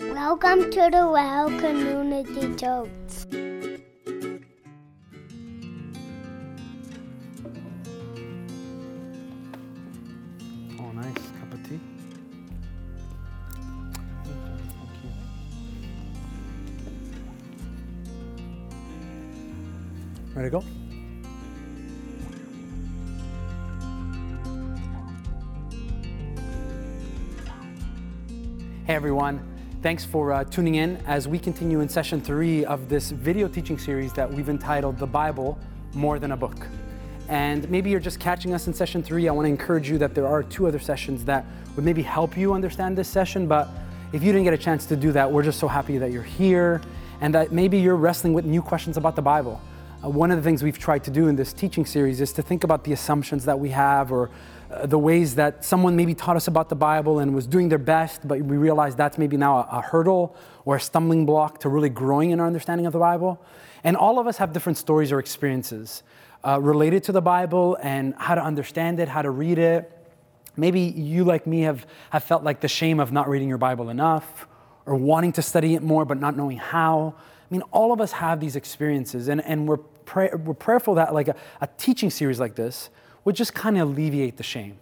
Welcome to the Well Community Church. Oh, nice cup of tea. Thank you. Ready to go? Hey everyone, thanks for uh, tuning in as we continue in session three of this video teaching series that we've entitled The Bible More Than a Book. And maybe you're just catching us in session three. I want to encourage you that there are two other sessions that would maybe help you understand this session. But if you didn't get a chance to do that, we're just so happy that you're here and that maybe you're wrestling with new questions about the Bible. Uh, one of the things we've tried to do in this teaching series is to think about the assumptions that we have or uh, the ways that someone maybe taught us about the Bible and was doing their best, but we realize that's maybe now a, a hurdle or a stumbling block to really growing in our understanding of the Bible. And all of us have different stories or experiences uh, related to the Bible and how to understand it, how to read it. Maybe you, like me, have, have felt like the shame of not reading your Bible enough or wanting to study it more but not knowing how. I mean, all of us have these experiences, and, and we're, pray, we're prayerful that like a, a teaching series like this would just kind of alleviate the shame.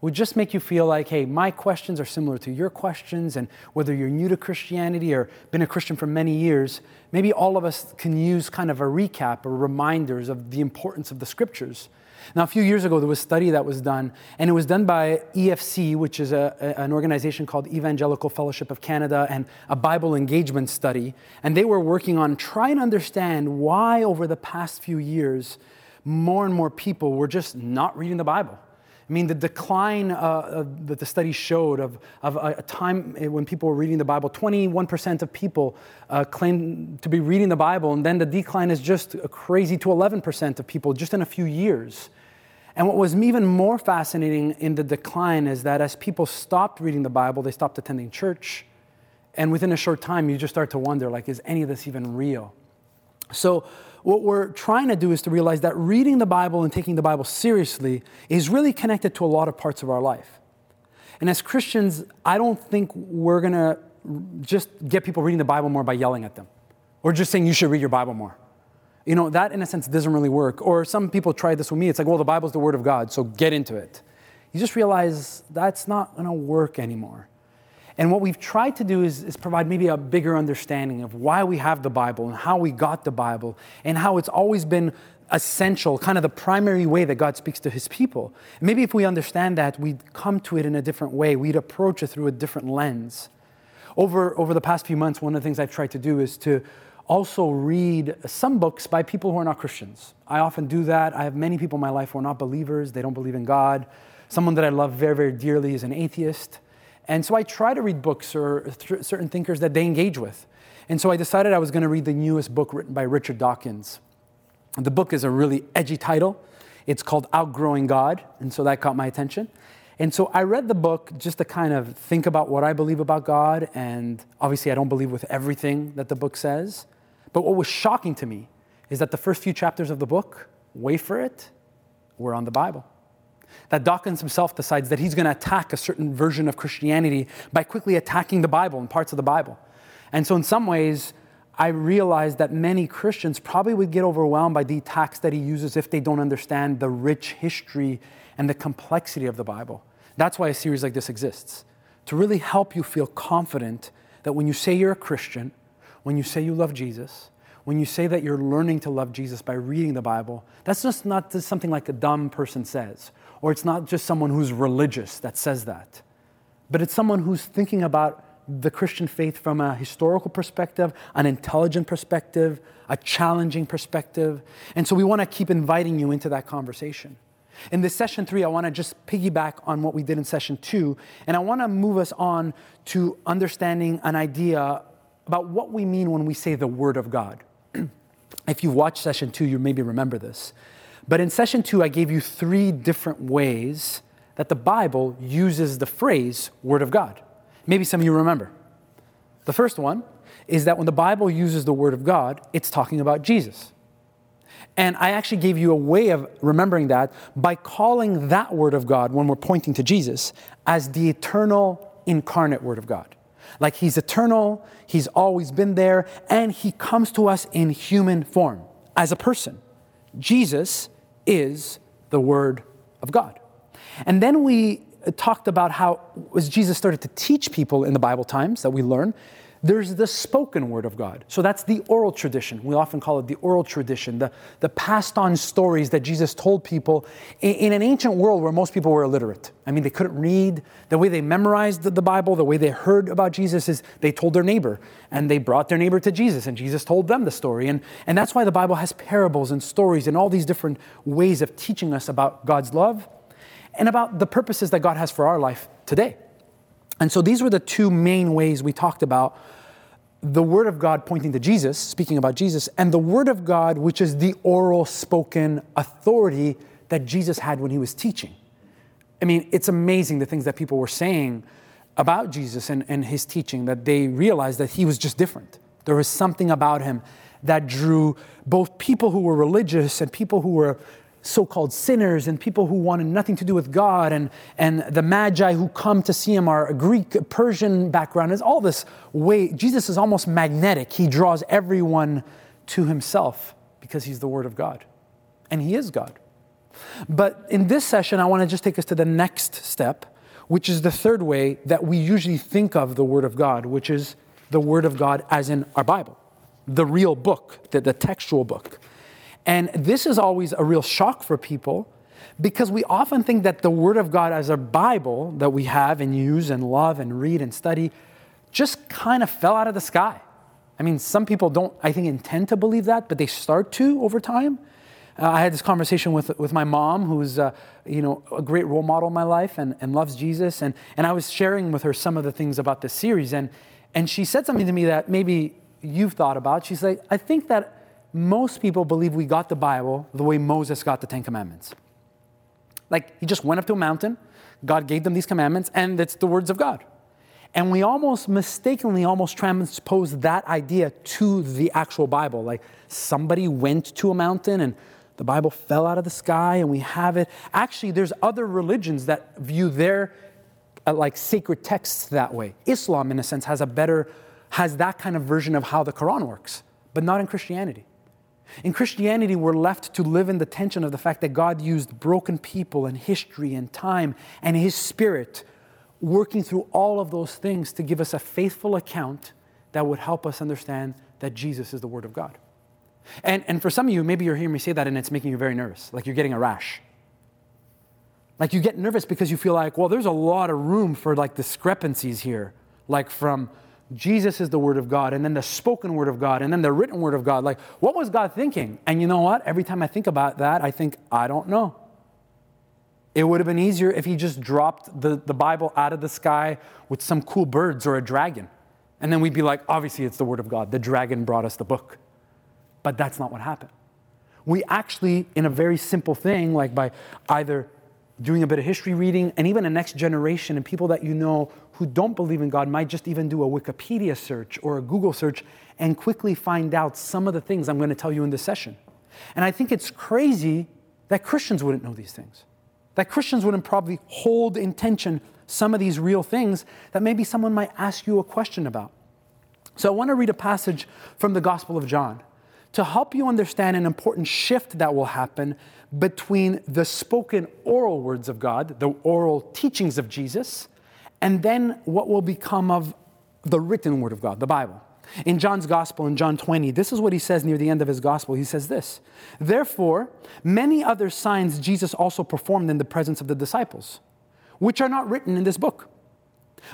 Would just make you feel like, hey, my questions are similar to your questions, and whether you're new to Christianity or been a Christian for many years, maybe all of us can use kind of a recap or reminders of the importance of the scriptures. Now, a few years ago, there was a study that was done, and it was done by EFC, which is a, a, an organization called Evangelical Fellowship of Canada, and a Bible engagement study. And they were working on trying to understand why, over the past few years, more and more people were just not reading the Bible. I mean, the decline uh, that the study showed of, of a time when people were reading the Bible, 21% of people uh, claim to be reading the Bible, and then the decline is just crazy to 11% of people just in a few years. And what was even more fascinating in the decline is that as people stopped reading the Bible, they stopped attending church. And within a short time, you just start to wonder, like, is any of this even real? So, what we're trying to do is to realize that reading the Bible and taking the Bible seriously is really connected to a lot of parts of our life. And as Christians, I don't think we're going to just get people reading the Bible more by yelling at them or just saying you should read your Bible more. You know, that in a sense doesn't really work. Or some people try this with me. It's like, well, the Bible's the Word of God, so get into it. You just realize that's not going to work anymore. And what we've tried to do is, is, provide maybe a bigger understanding of why we have the Bible and how we got the Bible and how it's always been essential, kind of the primary way that God speaks to his people. Maybe if we understand that, we'd come to it in a different way, we'd approach it through a different lens. Over, over the past few months, one of the things I've tried to do is to also read some books by people who are not Christians. I often do that. I have many people in my life who are not believers, they don't believe in God. Someone that I love very, very dearly is an atheist. And so I try to read books or th- certain thinkers that they engage with. And so I decided I was going to read the newest book written by Richard Dawkins. The book is a really edgy title. It's called Outgrowing God, and so that caught my attention. And so I read the book just to kind of think about what I believe about God, and obviously I don't believe with everything that the book says. But what was shocking to me is that the first few chapters of the book, wait for it, were on the Bible that Dawkins himself decides that he's going to attack a certain version of Christianity by quickly attacking the Bible and parts of the Bible. And so, in some ways, I realized that many Christians probably would get overwhelmed by the attacks that he uses if they don't understand the rich history and the complexity of the Bible. That's why a series like this exists to really help you feel confident that when you say you're a Christian, when you say you love Jesus, when you say that you're learning to love Jesus by reading the Bible, that's just not just something like a dumb person says or it's not just someone who's religious that says that, but it's someone who's thinking about the Christian faith from a historical perspective, an intelligent perspective, a challenging perspective. And so we want to keep inviting you into that conversation. In this session three, I want to just piggyback on what we did in session two, and I want to move us on to understanding an idea about what we mean when we say the Word of God. If you've watched session two, you maybe remember this. But in session two, I gave you three different ways that the Bible uses the phrase Word of God. Maybe some of you remember. The first one is that when the Bible uses the Word of God, it's talking about Jesus. And I actually gave you a way of remembering that by calling that Word of God, when we're pointing to Jesus, as the eternal incarnate Word of God. Like he's eternal, he's always been there, and he comes to us in human form as a person. Jesus is the Word of God. And then we talked about how, as Jesus started to teach people in the Bible times that we learn, there's the spoken word of God. So that's the oral tradition. We often call it the oral tradition, the, the passed on stories that Jesus told people in, in, an ancient world where most people were illiterate. I mean, they couldn't read. The way they memorized the, the Bible, the way they heard about Jesus is they told their neighbor and they brought their neighbor to Jesus and Jesus told them the story. And, and that's why the Bible has parables and stories and all these different ways of teaching us about God's love and about the purposes that God has for our life today. And so these were the two main ways we talked about the Word of God pointing to Jesus, speaking about Jesus, and the Word of God, which is the oral spoken authority that Jesus had when he was teaching. I mean, it's amazing the things that people were saying about Jesus and, and his teaching that they realized that he was just different. There was something about him that drew both people who were religious and people who were so called sinners and people who wanted nothing to do with God, and, and the magi who come to see him are Greek, Persian background. Is all this way. Jesus is almost magnetic. He draws everyone to himself because he's the Word of God. And he is God. But in this session, I want to just take us to the next step, which is the third way that we usually think of the Word of God, which is the Word of God as in our Bible, the real book, the, the textual book. And this is always a real shock for people because we often think that the Word of God as a Bible that we have and use and love and read and study just kind of fell out of the sky. I mean, some people don't, I think, intend to believe that, but they start to over time. Uh, I had this conversation with, with my mom, who's uh, you know, a great role model in my life and, and loves Jesus. And, and I was sharing with her some of the things about this series. And, and she said something to me that maybe you've thought about. She's like, I think that most people believe we got the Bible the way Moses got the Ten Commandments. Like he just went up to a mountain, God gave them these commandments, and it's the words of God. And we almost mistakenly almost transpose that idea to the actual Bible. Like somebody went to a mountain and the Bible fell out of the sky and we have it. Actually, there's other religions that view their uh, like sacred texts that way. Islam, in a sense, has a better, has that kind of version of how the Quran works, but not in Christianity. In Christianity, we're left to live in the tension of the fact that God used broken people and history and time and His Spirit working through all of those things to give us a faithful account that would help us understand that Jesus is the Word of God. And, and for some of you, maybe you're hearing me say that and it's making you very nervous, like you're getting a rash. Like you get nervous because you feel like, well, there's a lot of room for like discrepancies here, like from Jesus is the Word of God, and then the spoken Word of God, and then the written Word of God. Like, what was God thinking? And you know what? Every time I think about that, I think, I don't know. It would have been easier if he just dropped the, the Bible out of the sky with some cool birds or a dragon. And then we'd be like, obviously, it's the Word of God. The dragon brought us the book. But that's not what happened. We actually, in a very simple thing, like by either doing a bit of history reading, and even a next generation and people that you know who don't believe in God might just even do a Wikipedia search or a Google search and quickly find out some of the things I'm going to tell you in this session. And I think it's crazy that Christians wouldn't know these things, that Christians wouldn't probably hold in tension some of these real things that maybe someone might ask you a question about. So I want to read a passage from the Gospel of John to help you understand an important shift that will happen between the spoken oral words of God, the oral teachings of Jesus, and then what will become of the written word of God, the Bible. In John's gospel, in John 20, this is what he says near the end of his gospel. He says this Therefore, many other signs Jesus also performed in the presence of the disciples, which are not written in this book.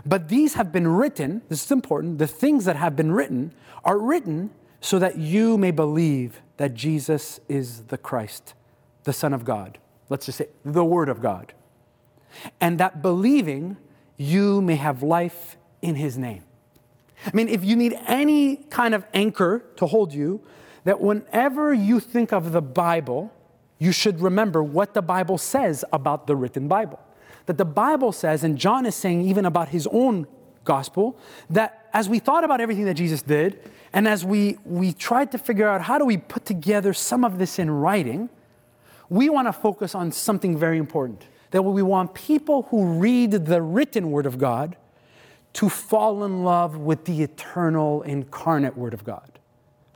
But these have been written, this is important, the things that have been written are written so that you may believe that Jesus is the Christ, the Son of God. Let's just say the Word of God. And that believing you may have life in his name. I mean, if you need any kind of anchor to hold you, that whenever you think of the Bible, you should remember what the Bible says about the written Bible. That the Bible says, and John is saying even about his own gospel, that as we thought about everything that Jesus did, and as we, we tried to figure out how do we put together some of this in writing, we want to focus on something very important that we want people who read the written word of God to fall in love with the eternal incarnate Word of God.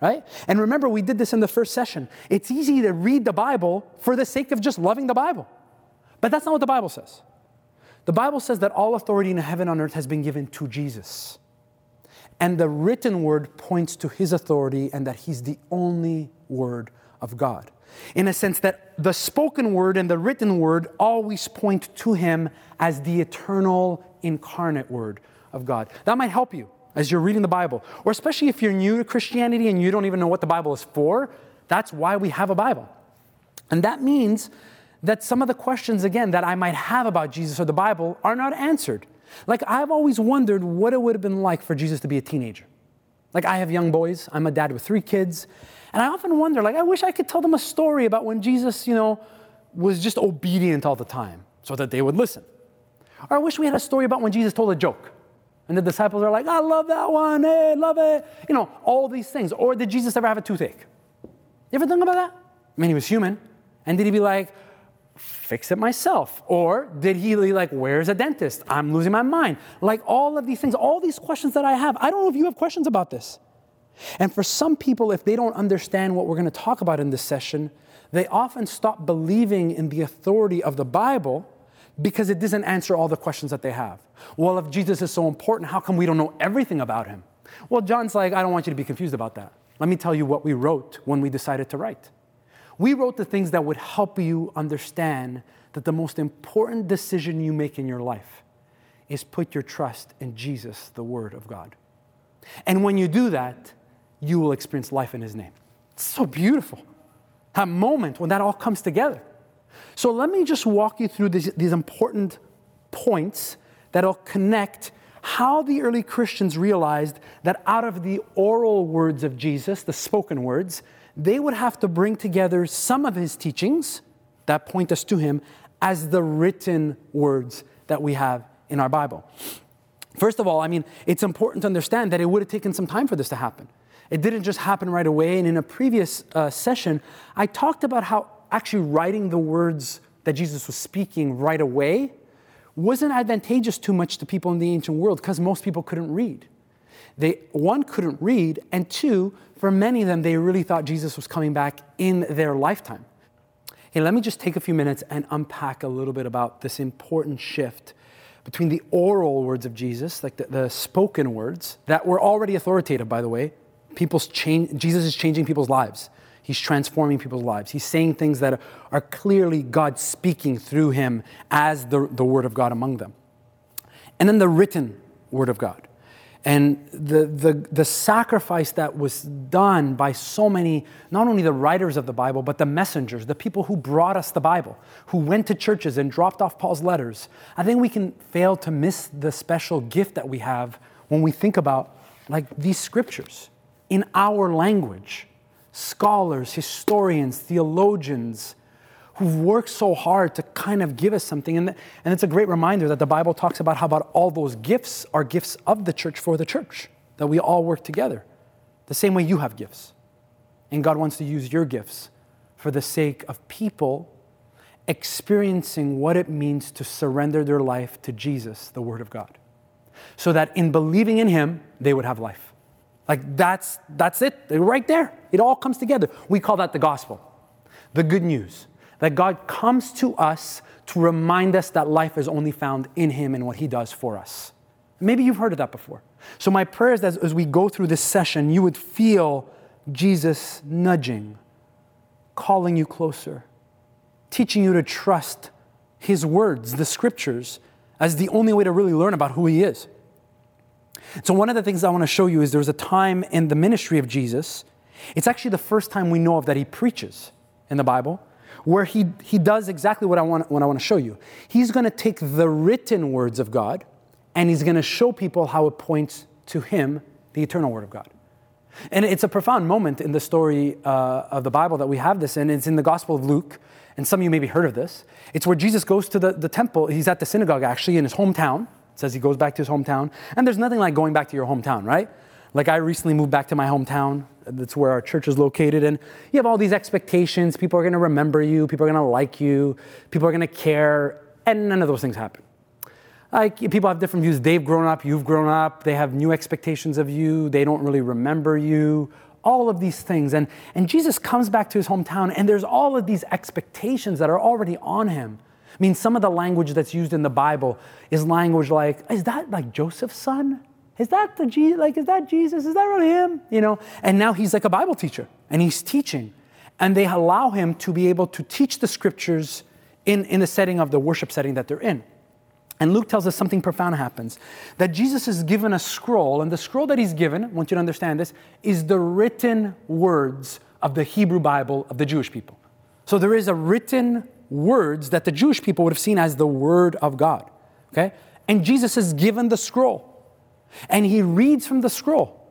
Right? And remember, we did this in the first session. It's easy to read the Bible for the sake of just loving the Bible. But that's not what the Bible says. The Bible says that all authority in heaven and earth has been given to Jesus. And the written word points to his authority and that he's the only word of God. In a sense that the spoken word and the written word always point to him as the eternal incarnate word of God. That might help you as you're reading the Bible, or especially if you're new to Christianity and you don't even know what the Bible is for. That's why we have a Bible. And that means that some of the questions, again, that I might have about Jesus or the Bible are not answered. Like, I've always wondered what it would have been like for Jesus to be a teenager. Like, I have young boys, I'm a dad with three kids, and I often wonder, like, I wish I could tell them a story about when Jesus, you know, was just obedient all the time so that they would listen. Or I wish we had a story about when Jesus told a joke. And the disciples are like, I love that one, hey, love it. You know, all these things. Or did Jesus ever have a toothache? You ever think about that? I mean, he was human. And did he be like, fix it myself? Or did he like, where's a dentist? I'm losing my mind. Like all of these things, all these questions that I have. I don't know if you have questions about this. And for some people, if they don't understand what we're going to talk about in this session, they often stop believing in the authority of the Bible because it doesn't answer all the questions that they have. Well, if Jesus is so important, how come we don't know everything about him? Well, John's like, I don't want you to be confused about that. Let me tell you what we wrote when we decided to write. We wrote the things that would help you understand that the most important decision you make in your life is put your trust in Jesus, the Word of God. And when you do that, you will experience life in His name. It's so beautiful. That moment when that all comes together. So let me just walk you through these, these important points that'll connect how the early Christians realized that out of the oral words of Jesus, the spoken words, they would have to bring together some of his teachings that point us to him as the written words that we have in our Bible. First of all, I mean, it's important to understand that it would have taken some time for this to happen. It didn't just happen right away. And in a previous uh, session, I talked about how actually writing the words that Jesus was speaking right away wasn't advantageous too much to people in the ancient world because most people couldn't read. They, one, couldn't read, and two, for many of them, they really thought Jesus was coming back in their lifetime. Hey, let me just take a few minutes and unpack a little bit about this important shift between the oral words of Jesus, like the, the spoken words, that were already authoritative, by the way. People's change, Jesus is changing people's lives. He's transforming people's lives. He's saying things that are clearly God speaking through him as the, the Word of God among them. And then the written Word of God and the, the, the sacrifice that was done by so many, not only the writers of the Bible, but the messengers, the people who brought us the Bible, who went to churches and dropped off Paul's letters, I think we can fail to miss the special gift that we have when we think about like these scriptures in our language. Scholars, historians, theologians, who've worked so hard to kind of give us something. And, and it's a great reminder that the Bible talks about how about all those gifts are gifts of the church for the church, that we all work together. The same way you have gifts. And God wants to use your gifts for the sake of people experiencing what it means to surrender their life to Jesus, the Word of God. So that in believing in Him, they would have life. Like that's, that's it, right there. It all comes together. We call that the gospel, the good news that God comes to us to remind us that life is only found in Him and what He does for us. Maybe you've heard of that before. So, my prayer is that as we go through this session, you would feel Jesus nudging, calling you closer, teaching you to trust His words, the scriptures, as the only way to really learn about who He is. So, one of the things I want to show you is there was a time in the ministry of Jesus. It's actually the first time we know of that He preaches in the Bible where he, he does exactly what I, want, what I want to show you. He's going to take the written words of God and he's going to show people how it points to him, the eternal word of God. And it's a profound moment in the story uh, of the Bible that we have this in. It's in the Gospel of Luke, and some of you maybe heard of this. It's where Jesus goes to the, the temple. He's at the synagogue actually in his hometown. It says he goes back to his hometown. And there's nothing like going back to your hometown, right? Like I recently moved back to my hometown. That's where our church is located. And you have all these expectations. People are going to remember you. People are going to like you. People are going to care. And none of those things happen. like people have different views. They've grown up, you've grown up, they have new expectations of you, they don't really remember you, all of these things. And, and Jesus comes back to his hometown, and there's all of these expectations that are already on him. I mean, some of the language that's used in the Bible is language like, is that like Joseph's son? Is that the Jesus? Like, is that Jesus? Is that really him? You know? And now he's like a Bible teacher and he's teaching. And they allow him to be able to teach the scriptures in, in the setting of the worship setting that they're in. And Luke tells us something profound happens that Jesus is given a scroll, and the scroll that he's given, I want you to understand this, is the written words of the Hebrew Bible of the Jewish people. So there is a written words that the Jewish people would have seen as the word of God. Okay? And Jesus is given the scroll. And he reads from the scroll.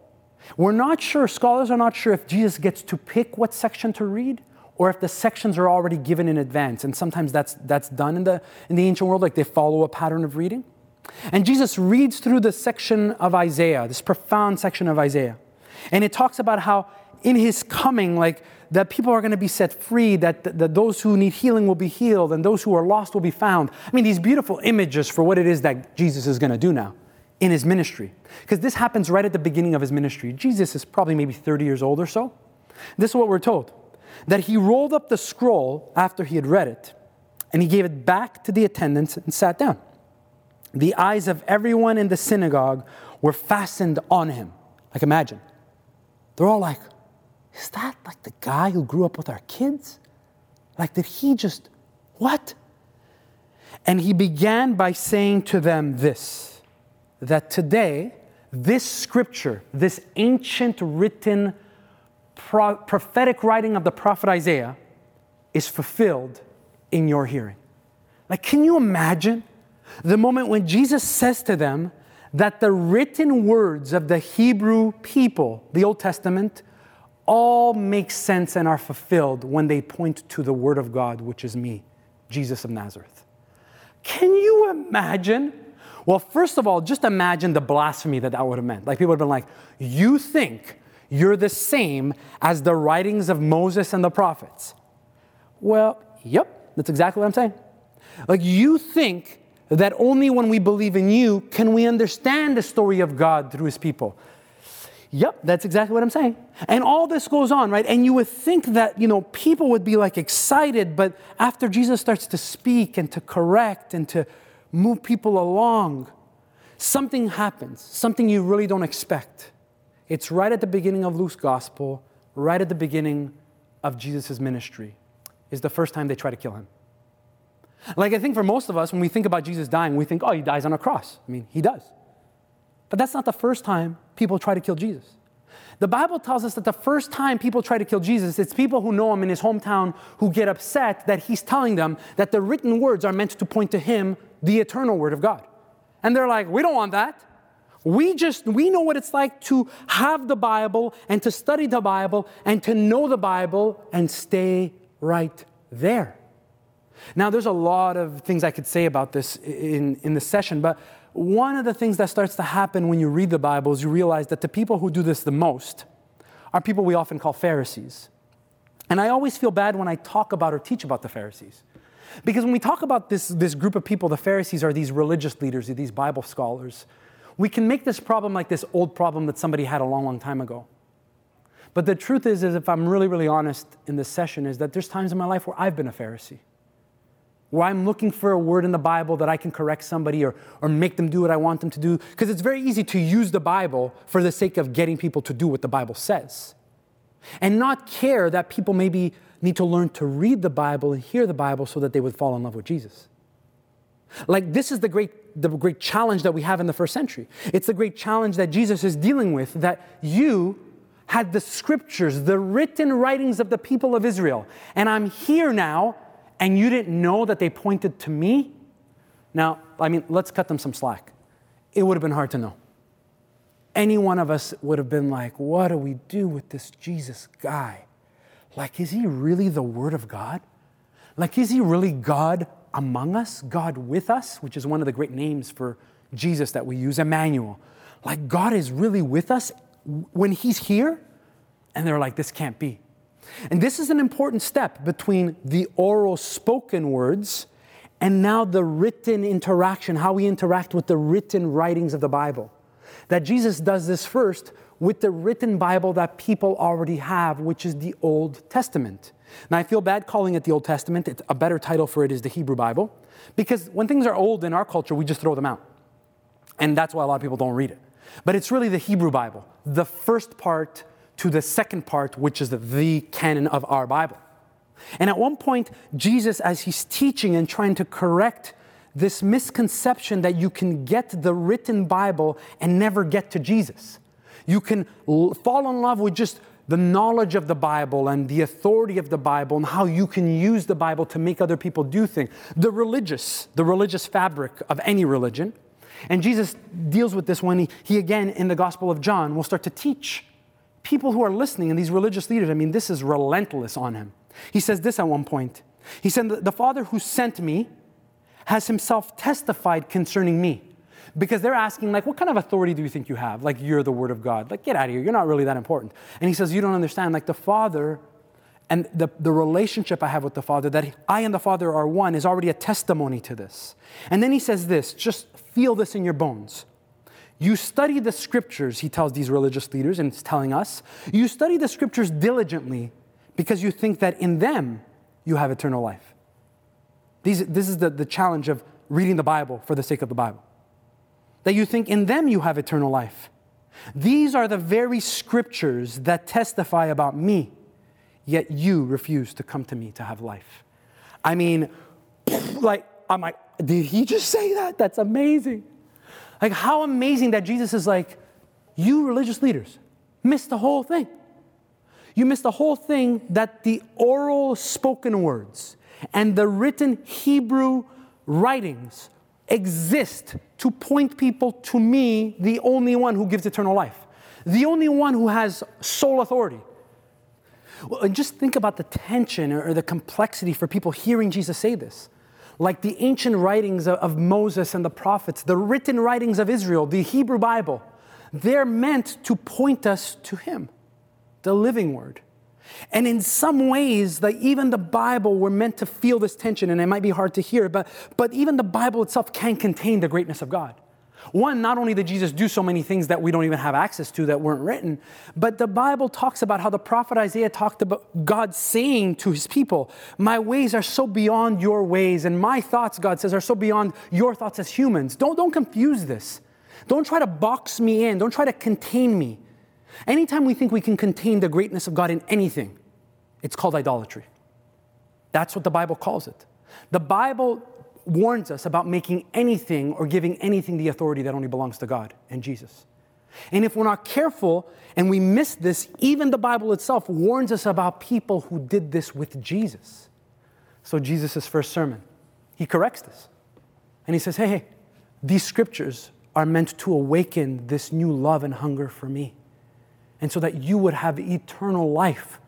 We're not sure, scholars are not sure if Jesus gets to pick what section to read or if the sections are already given in advance. And sometimes that's, that's done in the, in the ancient world, like they follow a pattern of reading. And Jesus reads through the section of Isaiah, this profound section of Isaiah. And it talks about how in his coming, like that people are going to be set free, that, that those who need healing will be healed, and those who are lost will be found. I mean, these beautiful images for what it is that Jesus is going to do now in his ministry. Because this happens right at the beginning of his ministry. Jesus is probably maybe 30 years old or so. This is what we're told that he rolled up the scroll after he had read it, and he gave it back to the attendants and sat down. The eyes of everyone in the synagogue were fastened on him. Like, imagine. They're all like, Is that like the guy who grew up with our kids? Like, did he just, what? And he began by saying to them this that today, this scripture, this ancient written pro- prophetic writing of the prophet Isaiah is fulfilled in your hearing. Like, can you imagine the moment when Jesus says to them that the written words of the Hebrew people, the Old Testament, all make sense and are fulfilled when they point to the Word of God, which is me, Jesus of Nazareth? Can you imagine? Well, first of all, just imagine the blasphemy that that would have meant. Like, people would have been like, You think you're the same as the writings of Moses and the prophets. Well, yep, that's exactly what I'm saying. Like, you think that only when we believe in you can we understand the story of God through his people. Yep, that's exactly what I'm saying. And all this goes on, right? And you would think that, you know, people would be like excited, but after Jesus starts to speak and to correct and to move people along, something happens, something you really don't expect. It's right at the beginning of Luke's gospel, right at the beginning of Jesus' ministry, is the first time they try to kill him. Like, I think for most of us, when we think about Jesus dying, we think, oh, he dies on a cross. I mean, he does. But that's not the first time people try to kill Jesus. The Bible tells us that the first time people try to kill Jesus, it's people who know him in his hometown who get upset that he's telling them that the written words are meant to point to him, the eternal word of God. And they're like, we don't want that. We just, we know what it's like to have the Bible and to study the Bible and to know the Bible and stay right there. Now, there's a lot of things I could say about this in, in the session, but one of the things that starts to happen when you read the Bible is you realize that the people who do this the most are people we often call Pharisees. And I always feel bad when I talk about or teach about the Pharisees. Because when we talk about this, this group of people, the Pharisees are these religious leaders, these Bible scholars we can make this problem like this old problem that somebody had a long, long time ago. But the truth is, is if I'm really, really honest in this session, is that there's times in my life where I've been a Pharisee, where I'm looking for a word in the Bible that I can correct somebody or, or make them do what I want them to do. Because it's very easy to use the Bible for the sake of getting people to do what the Bible says. And not care that people maybe need to learn to read the Bible and hear the Bible so that they would fall in love with Jesus. Like, this is the great, the great challenge that we have in the first century. It's the great challenge that Jesus is dealing with that you had the scriptures, the written writings of the people of Israel, and I'm here now, and you didn't know that they pointed to me? Now, I mean, let's cut them some slack. It would have been hard to know. Any one of us would have been like, what do we do with this Jesus guy? Like, is he really the Word of God? Like, is he really God among us, God with us, which is one of the great names for Jesus that we use, Emmanuel. Like God is really with us when He's here. And they're like, this can't be. And this is an important step between the oral spoken words and now the written interaction, how we interact with the written writings of the Bible. That Jesus does this first with the written Bible that people already have, which is the Old Testament. Now, I feel bad calling it the Old Testament. It's, a better title for it is the Hebrew Bible, because when things are old in our culture, we just throw them out. And that's why a lot of people don't read it. But it's really the Hebrew Bible, the first part to the second part, which is the, the canon of our Bible. And at one point, Jesus, as he's teaching and trying to correct this misconception that you can get the written Bible and never get to Jesus. You can l- fall in love with just the knowledge of the Bible and the authority of the Bible and how you can use the Bible to make other people do things. The religious, the religious fabric of any religion. And Jesus deals with this when he, he again, in the Gospel of John, will start to teach people who are listening and these religious leaders. I mean, this is relentless on him. He says this at one point. He said, The Father who sent me has himself testified concerning me because they're asking like what kind of authority do you think you have? Like you're the word of god. Like get out of here. You're not really that important. And he says you don't understand. Like the father and the, the relationship i have with the father that i and the father are one is already a testimony to this. And then he says this just feel this in your bones. You study the scriptures he tells these religious leaders and he's telling us. You study the scriptures diligently because you think that in them you have eternal life. These, this is the, the challenge of reading the bible for the sake of the bible that you think in them you have eternal life. These are the very scriptures that testify about me, yet you refuse to come to me to have life. I mean, like, I'm like, did he just say that? That's amazing. Like, how amazing that Jesus is like, you religious leaders missed the whole thing. You missed the whole thing that the oral spoken words and the written Hebrew writings exist to point people to me, the only one who gives eternal life, the only one who has sole authority. Well, and just think about the tension or the complexity for people hearing Jesus say this. Like the ancient writings of Moses and the prophets, the written writings of Israel, the Hebrew Bible, they're meant to point us to Him, the living Word. And in some ways, like even the Bible, we're meant to feel this tension, and it might be hard to hear, but, but even the Bible itself can contain the greatness of God. One, not only did Jesus do so many things that we don't even have access to that weren't written, but the Bible talks about how the prophet Isaiah talked about God saying to his people, My ways are so beyond your ways, and my thoughts, God says, are so beyond your thoughts as humans. Don't, don't confuse this. Don't try to box me in, don't try to contain me. Anytime we think we can contain the greatness of God in anything, it's called idolatry. That's what the Bible calls it. The Bible warns us about making anything or giving anything the authority that only belongs to God and Jesus. And if we're not careful and we miss this, even the Bible itself warns us about people who did this with Jesus. So, Jesus' first sermon, he corrects this. And he says, Hey, hey, these scriptures are meant to awaken this new love and hunger for me and so that you would have eternal life.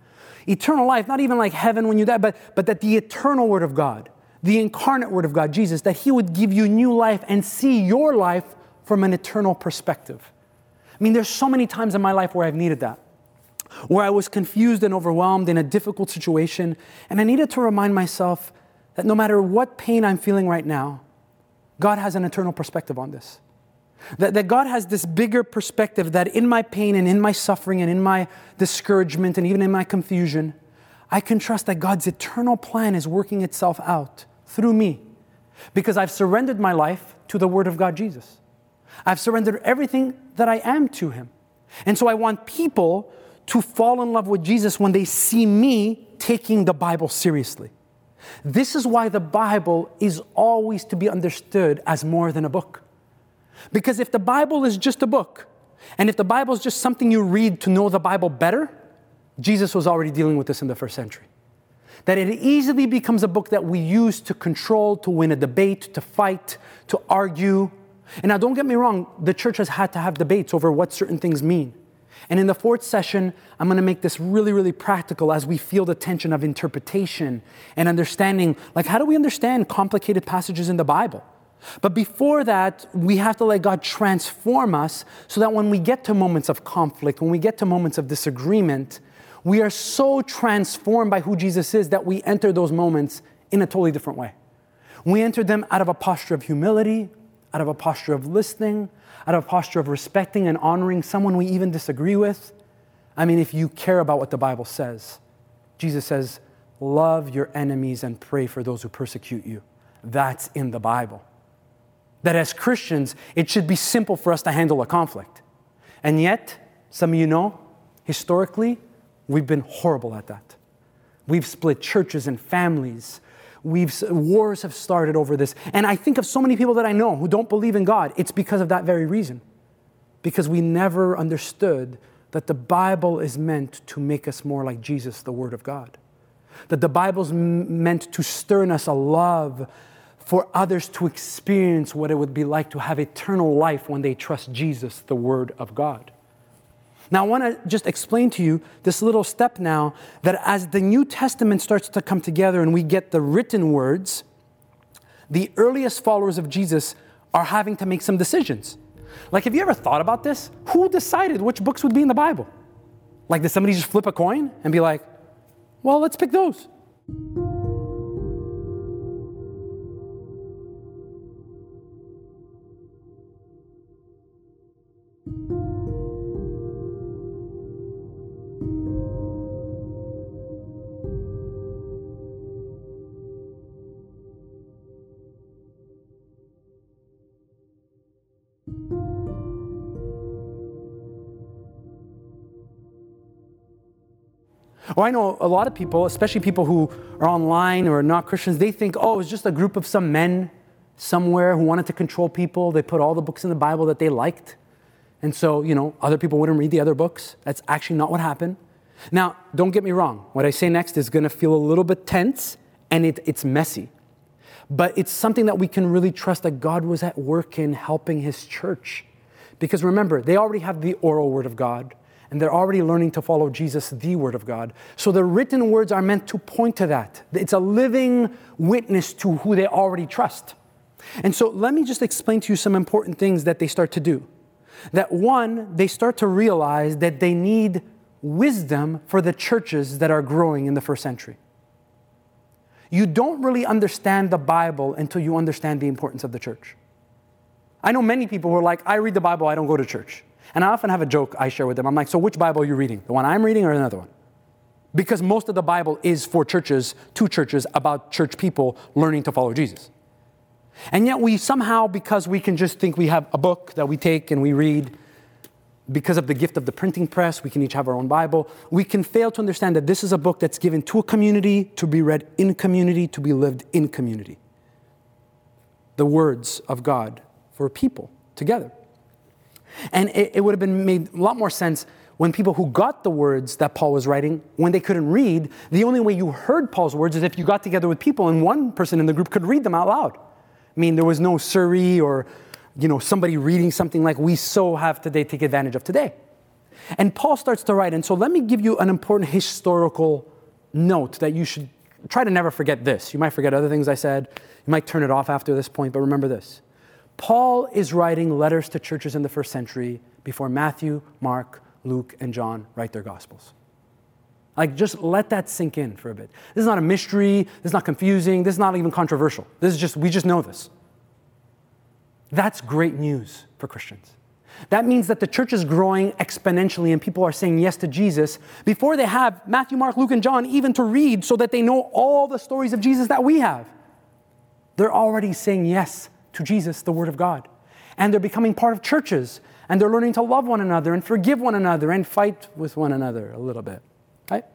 Eternal life, not even like heaven when you die, but, but that the eternal Word of God, the incarnate Word of God, Jesus, that He would give you new life and see your life from an eternal perspective. I mean, there's so many times in my life where I've needed that, where I was confused and overwhelmed in a difficult situation, and I needed to remind myself that no matter what pain I'm feeling right now, God has an eternal perspective on this. That, that God has this bigger perspective that in my pain and in my suffering and in my discouragement and even in my confusion, I can trust that God's eternal plan is working itself out through me because I've surrendered my life to the Word of God Jesus. I've surrendered everything that I am to Him. And so I want people to fall in love with Jesus when they see me taking the Bible seriously. This is why the Bible is always to be understood as more than a book. Because if the Bible is just a book, and if the Bible is just something you read to know the Bible better, Jesus was already dealing with this in the first century. That it easily becomes a book that we use to control, to win a debate, to fight, to argue. And now, don't get me wrong, the church has had to have debates over what certain things mean. And in the fourth session, I'm going to make this really, really practical as we feel the tension of interpretation and understanding. Like, how do we understand complicated passages in the Bible? But before that, we have to let God transform us so that when we get to moments of conflict, when we get to moments of disagreement, we are so transformed by who Jesus is that we enter those moments in a totally different way. We enter them out of a posture of humility, out of a posture of listening, out of a posture of respecting and honoring someone we even disagree with. I mean, if you care about what the Bible says, Jesus says, Love your enemies and pray for those who persecute you. That's in the Bible. That as Christians, it should be simple for us to handle a conflict. And yet, some of you know, historically, we've been horrible at that. We've split churches and families. We've, wars have started over this. And I think of so many people that I know who don't believe in God. It's because of that very reason. Because we never understood that the Bible is meant to make us more like Jesus, the Word of God. That the Bible's m- meant to stir in us a love for others to experience what it would be like to have eternal life when they trust Jesus, the Word of God. Now, I want to just explain to you this little step now that as the New Testament starts to come together and we get the written words, the earliest followers of Jesus are having to make some decisions. Like, have you ever thought about this? Who decided which books would be in the Bible? Like, did somebody just flip a coin and be like, well, let's pick those? Or I know a lot of people, especially people who are online or are not Christians, they think, oh, it's just a group of some men somewhere who wanted to control people. They put all the books in the Bible that they liked. And so, you know, other people wouldn't read the other books. That's actually not what happened. Now, don't get me wrong. What I say next is going to feel a little bit tense and it, it's messy. But it's something that we can really trust that God was at work in helping his church. Because remember, they already have the oral word of God and they're already learning to follow Jesus, the Word of God. So the written words are meant to point to that. It's a living witness to who they already trust. And so let me just explain to you some important things that they start to do. That one, they start to realize that they need wisdom for the churches that are growing in the first century. You don't really understand the Bible until you understand the importance of the church. I know many people who are like, I read the Bible, I don't go to church. And I often have a joke I share with them. I'm like, so which Bible are you reading? The one I'm reading or another one? Because most of the Bible is for churches, to churches, about church people learning to follow Jesus. And yet we somehow, because we can just think we have a book that we take and we read, because of the gift of the printing press, we can each have our own Bible. We can fail to understand that this is a book that's given to a community, to be read in community, to be lived in community. The words of God for people together. And it, it would have been made a lot more sense when people who got the words that Paul was writing, when they couldn't read, the only way you heard Paul's words is if you got together with people and one person in the group could read them out loud. I mean, there was no Siri or you know, somebody reading something like we so have today take advantage of today. And Paul starts to write, and so let me give you an important historical note that you should try to never forget this. You might forget other things I said, you might turn it off after this point, but remember this. Paul is writing letters to churches in the first century before Matthew, Mark, Luke, and John write their gospels. Like, just let that sink in for a bit. This is not a mystery. This is not confusing. This is not even controversial. This is just, we just know this. That's great news for Christians. That means that the church is growing exponentially and people are saying yes to Jesus before they have Matthew, Mark, Luke, and John even to read so that they know all the stories of Jesus that we have. They're already saying yes to Jesus, the Word of God. And they're becoming part of churches and they're learning to love one another and forgive one another and fight with one another a little bit. Right?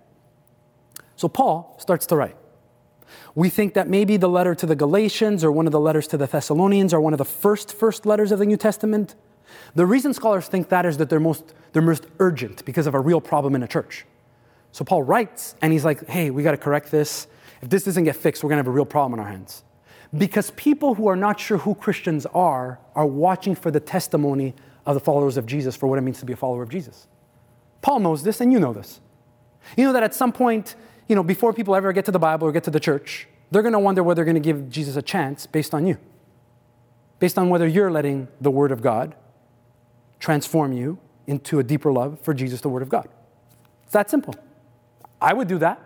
So Paul starts to write. We think that maybe the letter to the Galatians or one of the letters to the Thessalonians are one of the first first letters of the New Testament. The reason scholars think that is that they're most, they're most urgent because of a real problem in a church. So Paul writes and he's like, hey, we got to correct this. If this doesn't get fixed, we're going to have a real problem on our hands. Because people who are not sure who Christians are are watching for the testimony of the followers of Jesus for what it means to be a follower of Jesus. Paul knows this, and you know this. You know that at some point, you know, before people ever get to the Bible or get to the church, they're going to wonder whether they're going to give Jesus a chance based on you, based on whether you're letting the Word of God transform you into a deeper love for Jesus, the Word of God. It's that simple. I would do that.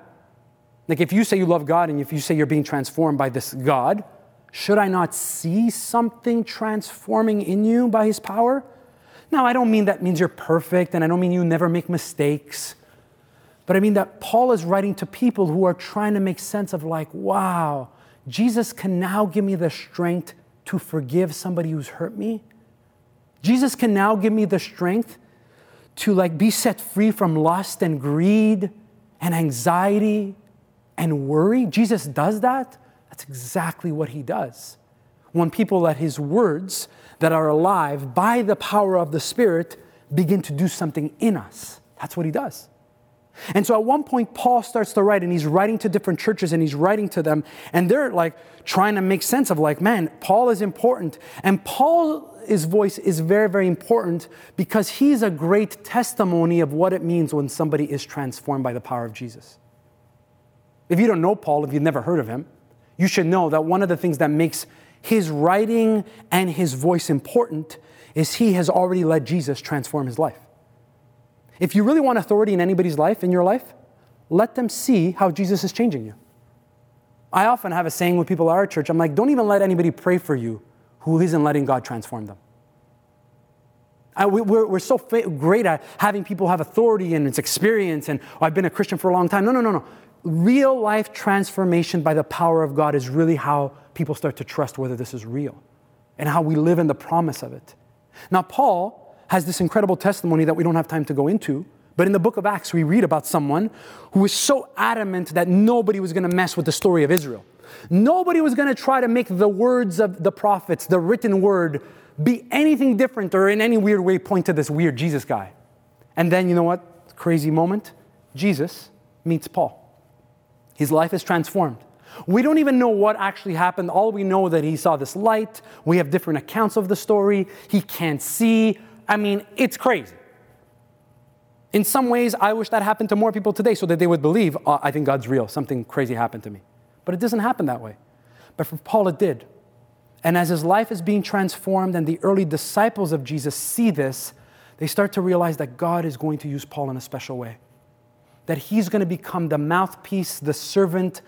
Like if you say you love God and if you say you're being transformed by this God, should I not see something transforming in you by his power? Now, I don't mean that means you're perfect, and I don't mean you never make mistakes. But I mean that Paul is writing to people who are trying to make sense of, like, wow, Jesus can now give me the strength to forgive somebody who's hurt me. Jesus can now give me the strength to like be set free from lust and greed and anxiety and worry. Jesus does that. That's exactly what he does. When people let his words that are alive by the power of the Spirit begin to do something in us. That's what he does. And so at one point, Paul starts to write, and he's writing to different churches, and he's writing to them, and they're like trying to make sense of, like, man, Paul is important. And Paul's voice is very, very important because he's a great testimony of what it means when somebody is transformed by the power of Jesus. If you don't know Paul, if you've never heard of him, you should know that one of the things that makes his writing and his voice important is he has already let Jesus transform his life. If you really want authority in anybody's life, in your life, let them see how Jesus is changing you. I often have a saying with people at our church I'm like, don't even let anybody pray for you who isn't letting God transform them. I, we, are we're so great at having people have authority and its experience, and oh, I've been a Christian for a long time. No, no, no, no. Real life transformation by the power of God is really how people start to trust whether this is real and how we live in the promise of it. Now, Paul has this incredible testimony that we don't have time to go into. But in the book of Acts, we read about someone who was so adamant that nobody was going to mess with the story of Israel. Nobody was going to try to make the words of the prophets, the written word, be anything different or in any weird way point to this weird Jesus guy. And then, you know what? Crazy moment. Jesus meets Paul. His life is transformed. We don't even know what actually happened. All we know that he saw this light. We have different accounts of the story. He can't see. I mean, it's crazy. In some ways, I wish that happened to more people today so that they would believe, oh, I think God's real, something crazy happened to me. But it doesn't happen that way. But for Paul, it did. And as his life is being transformed and the early disciples of Jesus see this, they start to realize that God is going to use Paul in a special way. That he's going to become the mouthpiece, the servant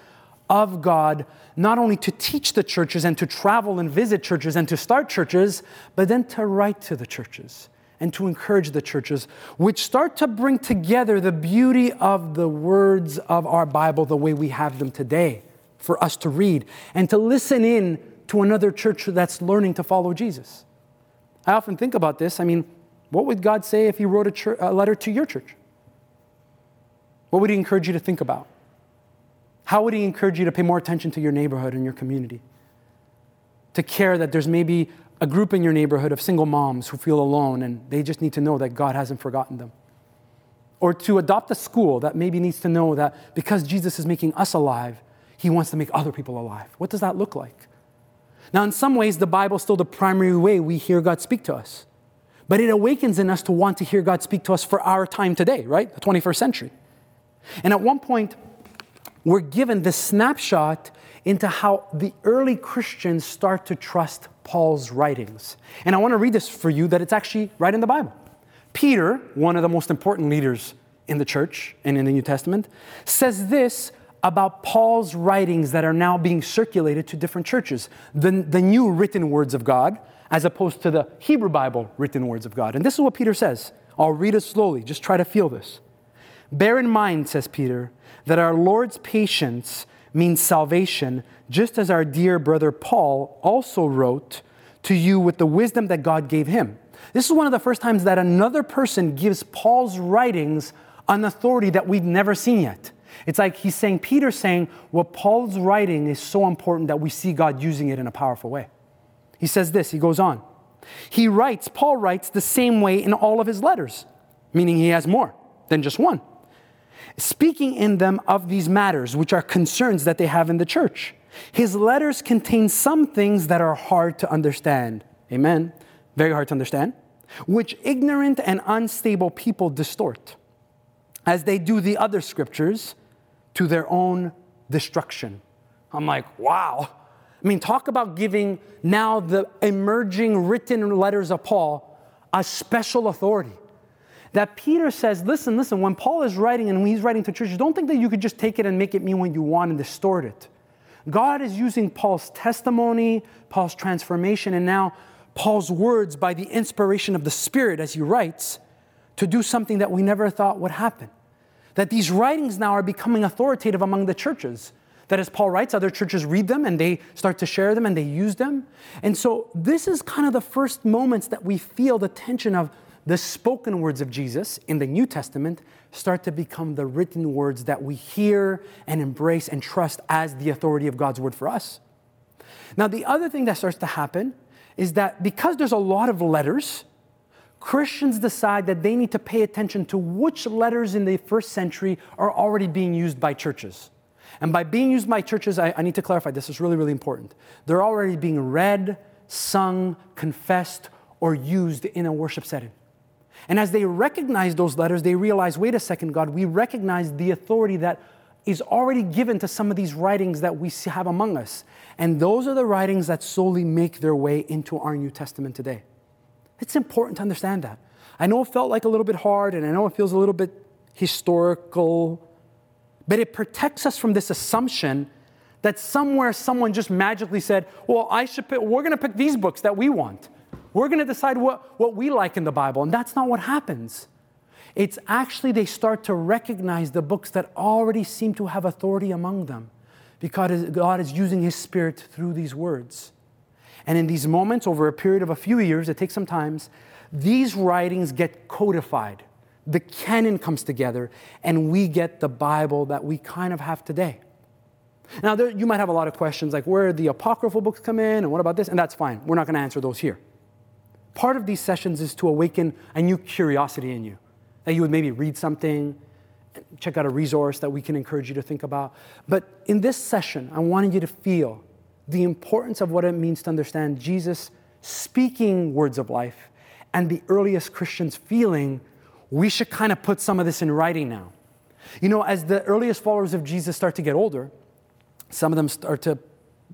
of God, not only to teach the churches and to travel and visit churches and to start churches, but then to write to the churches and to encourage the churches, which start to bring together the beauty of the words of our Bible the way we have them today for us to read and to listen in to another church that's learning to follow Jesus. I often think about this. I mean, what would God say if He wrote a, church, a letter to your church? What would He encourage you to think about? How would he encourage you to pay more attention to your neighborhood and your community? To care that there's maybe a group in your neighborhood of single moms who feel alone and they just need to know that God hasn't forgotten them. Or to adopt a school that maybe needs to know that because Jesus is making us alive, he wants to make other people alive. What does that look like? Now, in some ways, the Bible is still the primary way we hear God speak to us. But it awakens in us to want to hear God speak to us for our time today, right? The 21st century. And at one point, we're given this snapshot into how the early Christians start to trust Paul's writings. And I want to read this for you that it's actually right in the Bible. Peter, one of the most important leaders in the church and in the New Testament, says this about Paul's writings that are now being circulated to different churches the, the new written words of God, as opposed to the Hebrew Bible written words of God. And this is what Peter says. I'll read it slowly, just try to feel this. Bear in mind, says Peter, that our Lord's patience means salvation, just as our dear brother Paul also wrote to you with the wisdom that God gave him. This is one of the first times that another person gives Paul's writings an authority that we've never seen yet. It's like he's saying, Peter's saying, what Paul's writing is so important that we see God using it in a powerful way. He says this, he goes on. He writes, Paul writes the same way in all of his letters, meaning he has more than just one speaking in them of these matters, which are concerns that they have in the church. His letters contain some things that are hard to understand. Amen. Very hard to understand. Which ignorant and unstable people distort, as they do the other scriptures, to their own destruction. I'm like, wow. I mean, talk about giving now the emerging written letters of Paul a special authority that Peter says, listen, listen, when Paul is writing and when he's writing to churches, don't think that you could just take it and make it mean what you want and distort it. God is using Paul's testimony, Paul's transformation, and now Paul's words by the inspiration of the Spirit as he writes to do something that we never thought would happen. That these writings now are becoming authoritative among the churches. That as Paul writes, other churches read them and they start to share them and they use them. And so this is kind of the first moments that we feel the tension of the spoken words of Jesus in the New Testament start to become the written words that we hear and embrace and trust as the authority of God's word for us. Now, the other thing that starts to happen is that because there's a lot of letters, Christians decide that they need to pay attention to which letters in the first century are already being used by churches. And by being used by churches, I, I need to clarify this is really, really important. They're already being read, sung, confessed, or used in a worship setting. And as they recognize those letters, they realize wait a second, God, we recognize the authority that is already given to some of these writings that we have among us. And those are the writings that slowly make their way into our New Testament today. It's important to understand that. I know it felt like a little bit hard, and I know it feels a little bit historical, but it protects us from this assumption that somewhere someone just magically said, Well, I should pick, we're going to pick these books that we want. We're going to decide what, what we like in the Bible. And that's not what happens. It's actually they start to recognize the books that already seem to have authority among them because God is using His Spirit through these words. And in these moments, over a period of a few years, it takes some time, these writings get codified. The canon comes together, and we get the Bible that we kind of have today. Now, there, you might have a lot of questions like where the apocryphal books come in, and what about this? And that's fine. We're not going to answer those here. Part of these sessions is to awaken a new curiosity in you, that you would maybe read something, check out a resource that we can encourage you to think about. But in this session, I wanted you to feel the importance of what it means to understand Jesus speaking words of life and the earliest Christians feeling we should kind of put some of this in writing now. You know, as the earliest followers of Jesus start to get older, some of them start to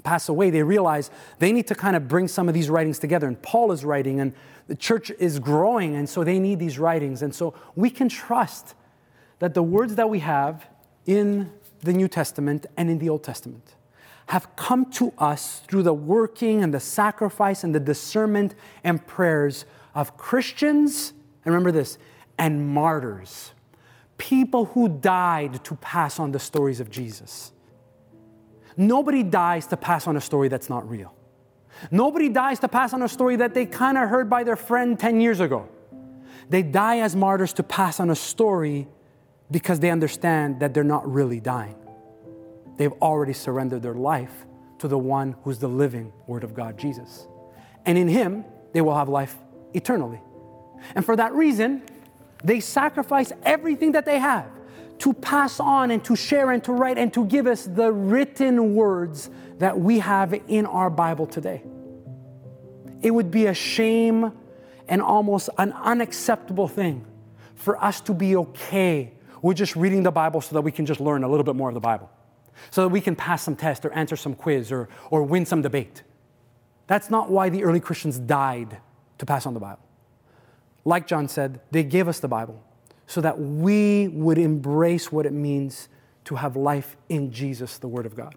pass away, they realize they need to kind of bring some of these writings together. And Paul is writing, and the church is growing, and so they need these writings. And so we can trust that the words that we have in the New Testament and in the Old Testament have come to us through the working and the sacrifice and the discernment and prayers of Christians, and remember this, and martyrs, people who died to pass on the stories of Jesus. Nobody dies to pass on a story that's not real. Nobody dies to pass on a story that they kind of heard by their friend 10 years ago. They die as martyrs to pass on a story because they understand that they're not really dying. They've already surrendered their life to the one who's the living Word of God, Jesus. And in Him, they will have life eternally. And for that reason, they sacrifice everything that they have to pass on and to share and to write and to give us the written words that we have in our Bible today. It would be a shame and almost an unacceptable thing for us to be okay with just reading the Bible so that we can just learn a little bit more of the Bible, so that we can pass some test or answer some quiz or, or win some debate. That's not why the early Christians died to pass on the Bible. Like John said, they gave us the Bible so that we would embrace what it means to have life in Jesus, the Word of God.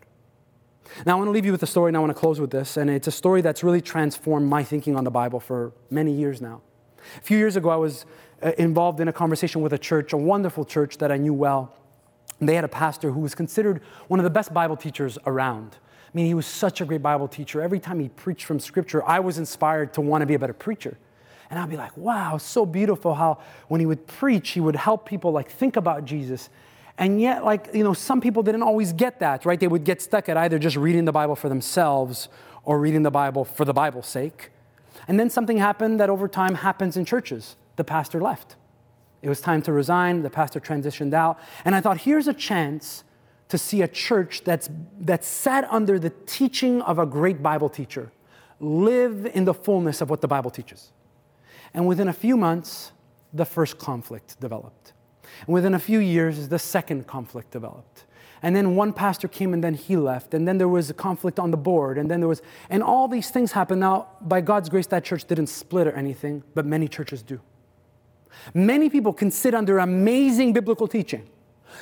Now, I want to leave you with a story, and I want to close with this. And it's a story that's really transformed my thinking on the Bible for many years now. A few years ago, I was uh, involved in a conversation with a church, a wonderful church that I knew well. They had a pastor who was considered one of the best Bible teachers around. I mean, he was such a great Bible teacher. Every time he preached from Scripture, I was inspired to want to be a better preacher. And I'd be like, wow, so beautiful how when he would preach, he would help people like think about Jesus. And yet, like, you know, some people didn't always get that, right? They would get stuck at either just reading the Bible for themselves or reading the Bible for the Bible's sake. And then something happened that over time happens in churches. The pastor left. It was time to resign. The pastor transitioned out. And I thought, here's a chance to see a church that's, that's sat under the teaching of a great Bible teacher live in the fullness of what the Bible teaches. And within a few months, the first conflict developed. And within a few years, the second conflict developed. And then one pastor came and then he left. And then there was a conflict on the board. And then there was, and all these things happened. Now, by God's grace, that church didn't split or anything, but many churches do. Many people can sit under amazing biblical teaching,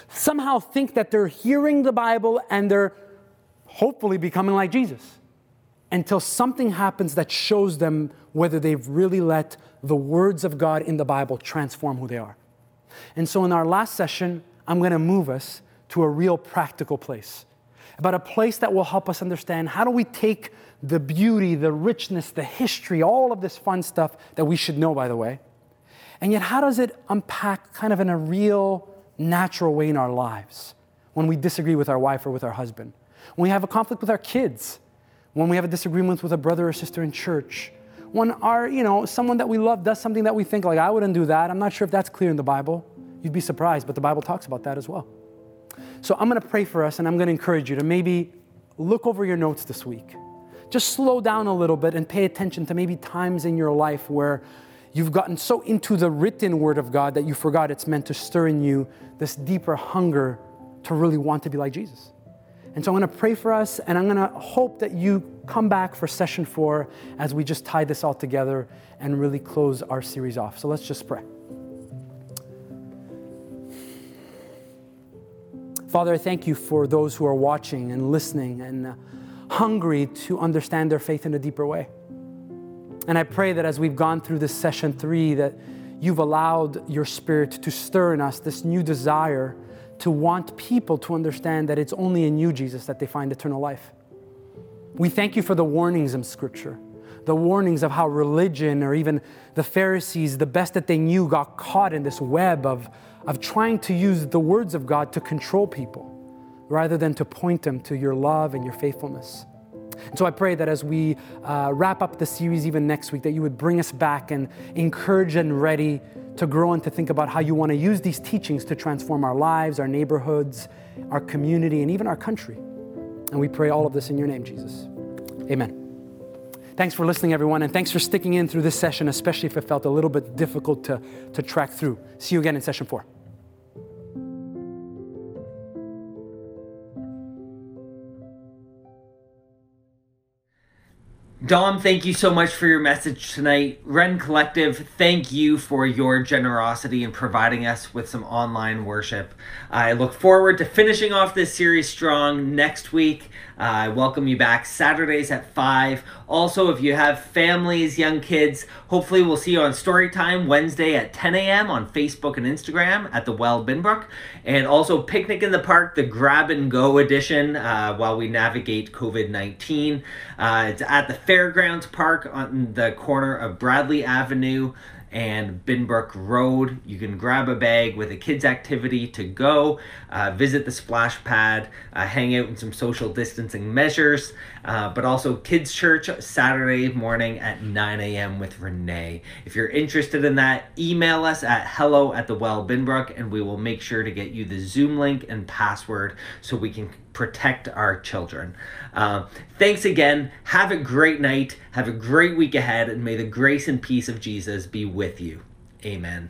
somehow think that they're hearing the Bible and they're hopefully becoming like Jesus until something happens that shows them whether they've really let the words of God in the Bible transform who they are. And so, in our last session, I'm going to move us to a real practical place, about a place that will help us understand how do we take the beauty, the richness, the history, all of this fun stuff that we should know, by the way, and yet how does it unpack kind of in a real, natural way in our lives when we disagree with our wife or with our husband, when we have a conflict with our kids, when we have a disagreement with a brother or sister in church, when our, you know, someone that we love does something that we think like I wouldn't do that. I'm not sure if that's clear in the Bible. You'd be surprised, but the Bible talks about that as well. So I'm going to pray for us and I'm going to encourage you to maybe look over your notes this week. Just slow down a little bit and pay attention to maybe times in your life where you've gotten so into the written word of God that you forgot it's meant to stir in you this deeper hunger to really want to be like Jesus. And so I'm going to pray for us, and I'm going to hope that you come back for session four as we just tie this all together and really close our series off. So let's just pray. Father, I thank you for those who are watching and listening and uh, hungry to understand their faith in a deeper way. And I pray that as we've gone through this session three, that you've allowed your spirit to stir in us this new desire to want people to understand that it's only in you, Jesus, that they find eternal life. We thank you for the warnings in Scripture, the warnings of how religion or even the Pharisees, the best that they knew, got caught in this web of, of trying to use the words of God to control people rather than to point them to your love and your faithfulness. And so I pray that as we uh, wrap up the series even next week, that you would bring us back and encourage and ready to grow and to think about how you want to use these teachings to transform our lives, our neighborhoods, our community, and even our country. And we pray all of this in your name, Jesus. Amen. Thanks for listening, everyone, and thanks for sticking in through this session, especially if it felt a little bit difficult to, to track through. See you again in session four. Dom, thank you so much for your message tonight. Rend Collective, thank you for your generosity in providing us with some online worship. I look forward to finishing off this series strong next week. Uh, I welcome you back Saturdays at 5. Also, if you have families, young kids, hopefully we'll see you on Storytime Wednesday at 10 a.m. on Facebook and Instagram at the Well Binbrook. And also Picnic in the Park, the grab and go edition uh, while we navigate COVID 19. Uh, it's at the Fairgrounds Park on the corner of Bradley Avenue and Binbrook Road. You can grab a bag with a kids' activity to go, uh, visit the splash pad, uh, hang out in some social distancing measures, uh, but also Kids Church Saturday morning at 9 a.m. with Renee. If you're interested in that, email us at hello at the Well Binbrook and we will make sure to get you the Zoom link and password so we can protect our children. Uh, thanks again. Have a great night. Have a great week ahead, and may the grace and peace of Jesus be with you. Amen.